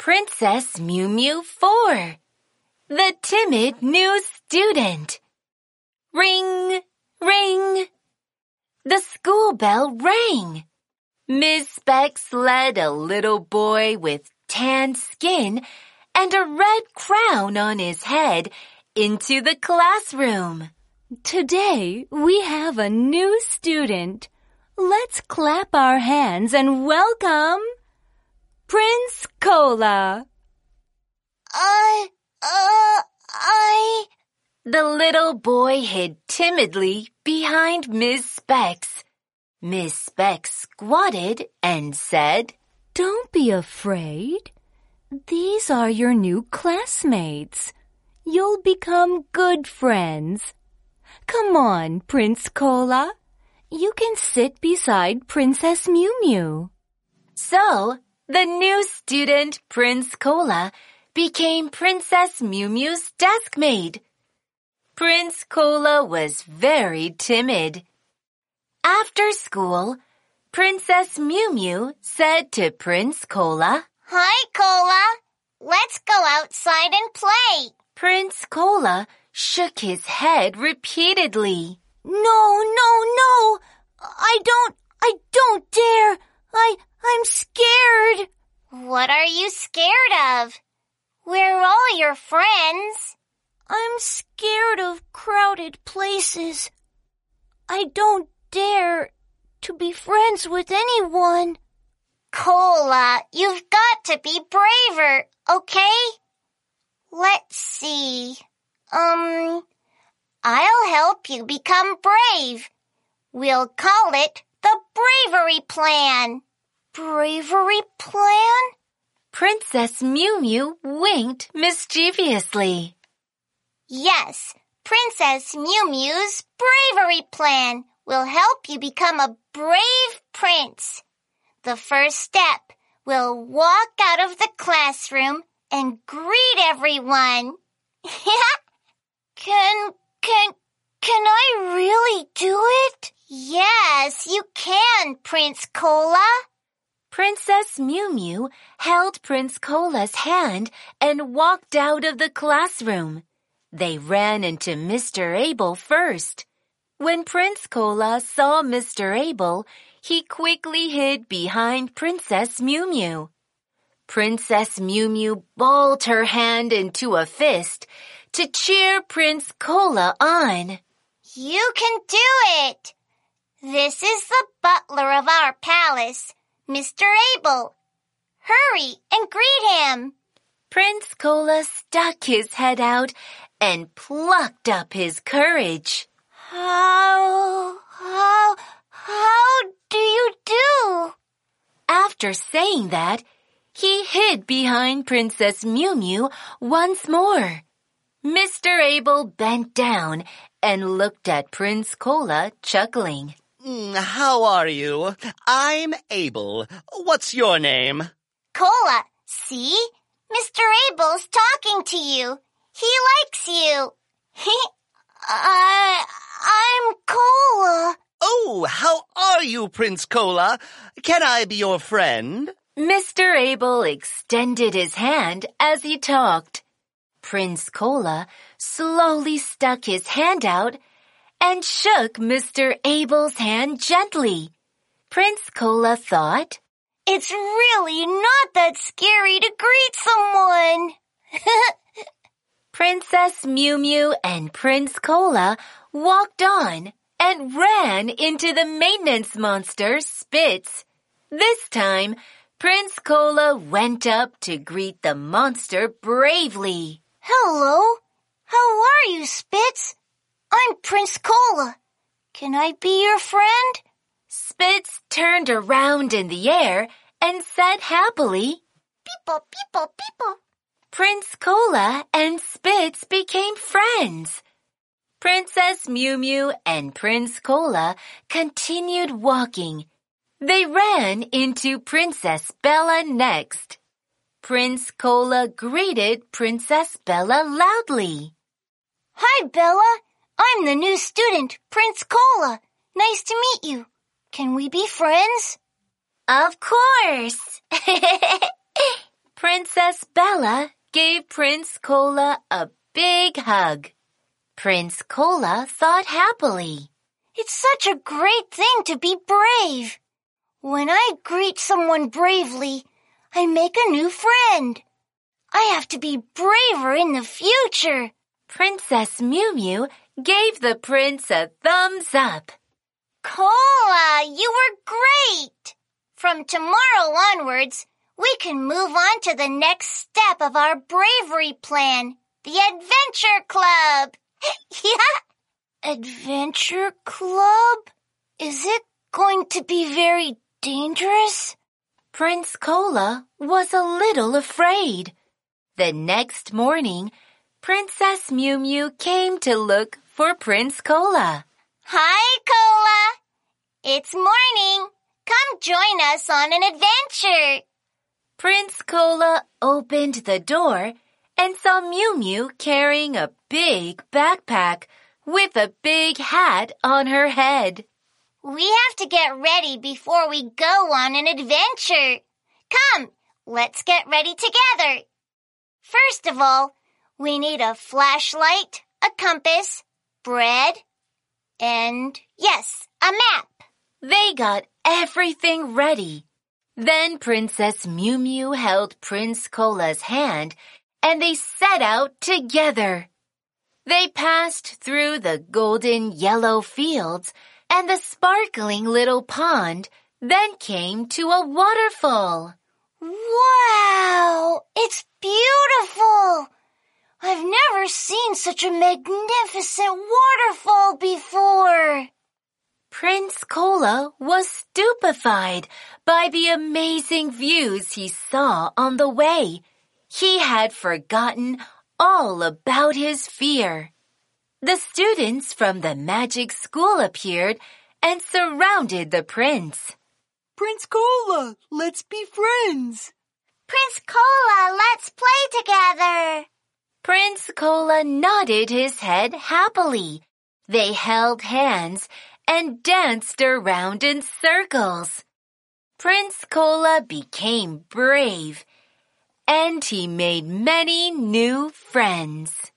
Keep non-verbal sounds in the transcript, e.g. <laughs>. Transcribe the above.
Princess Mew Mew 4 The Timid New Student Ring, ring. The school bell rang. Miss Specs led a little boy with tan skin and a red crown on his head into the classroom. Today we have a new student. Let's clap our hands and welcome Prince Cola. I, uh, I. The little boy hid timidly behind Miss Specs. Miss Specs squatted and said, Don't be afraid. These are your new classmates. You'll become good friends. Come on, Prince Cola. You can sit beside Princess Mew Mew. So, the new student, Prince Cola, became Princess Mew Mew's desk maid. Prince Cola was very timid. After school, Princess Mew Mew said to Prince Cola, Hi, Cola. Let's go outside and play. Prince Cola shook his head repeatedly. No, no, no! I don't, I don't dare! I, I'm scared! What are you scared of? We're all your friends. I'm scared of crowded places. I don't dare to be friends with anyone. Cola, you've got to be braver, okay? Let's see. Um, I'll help you become brave. We'll call it the bravery plan. Bravery plan? Princess Mew Mew winked mischievously. Yes, Princess Mew Mew's bravery plan will help you become a brave prince. The first step will walk out of the classroom and greet everyone. <laughs> can, can, can I really do it? Yes, you can, Prince Cola. Princess Mew Mew held Prince Cola's hand and walked out of the classroom. They ran into Mr. Abel first. When Prince Cola saw Mr. Abel, he quickly hid behind Princess Mew Mew. Princess Mew Mew balled her hand into a fist to cheer Prince Cola on. You can do it! This is the butler of our palace, Mr. Abel. Hurry and greet him. Prince Cola stuck his head out and plucked up his courage. How, how, how do you do? After saying that, he hid behind Princess Mew Mew once more. Mr. Abel bent down and looked at Prince Cola, chuckling. Mm, How are you? I'm Abel. What's your name? Cola, see? Mr. Abel's talking to you. He likes you. <laughs> I, I'm Cola. Oh, how are you, Prince Cola? Can I be your friend? Mr. Abel extended his hand as he talked. Prince Cola slowly stuck his hand out and shook Mr. Abel's hand gently. Prince Cola thought, It's really not that scary to greet someone. <laughs> Princess Mew Mew and Prince Cola walked on and ran into the maintenance monster Spitz. This time, Prince Cola went up to greet the monster bravely. Hello. How are you, Spitz? I'm Prince Cola. Can I be your friend? Spitz turned around in the air and said happily, People, people, people. Prince Cola and Spitz became friends. Princess Mew Mew and Prince Cola continued walking. They ran into Princess Bella next. Prince Cola greeted Princess Bella loudly. Hi, Bella. I'm the new student, Prince Cola. Nice to meet you. Can we be friends? Of course. <laughs> Princess Bella gave Prince Cola a big hug. Prince Cola thought happily. It's such a great thing to be brave. When I greet someone bravely, I make a new friend. I have to be braver in the future. Princess Mew Mew gave the prince a thumbs up. Cola, you were great! From tomorrow onwards, we can move on to the next step of our bravery plan, the Adventure Club. <laughs> yeah. Adventure Club? Is it going to be very dangerous? Prince Cola was a little afraid. The next morning, Princess Mew Mew came to look for Prince Cola. Hi, Cola. It's morning. Come join us on an adventure. Prince Cola opened the door and saw Mew Mew carrying a big backpack with a big hat on her head. We have to get ready before we go on an adventure. Come, let's get ready together. First of all, we need a flashlight, a compass, bread, and yes, a map. They got everything ready. Then Princess Mew Mew held Prince Cola's hand and they set out together. They passed through the golden yellow fields and the sparkling little pond, then came to a waterfall. Wow! It's beautiful! I've never seen such a magnificent waterfall before. Prince Cola was stupefied by the amazing views he saw on the way. He had forgotten all about his fear. The students from the magic school appeared and surrounded the prince. Prince Cola, let's be friends. Prince Cola, let's play together. Prince Cola nodded his head happily. They held hands and danced around in circles. Prince Cola became brave and he made many new friends.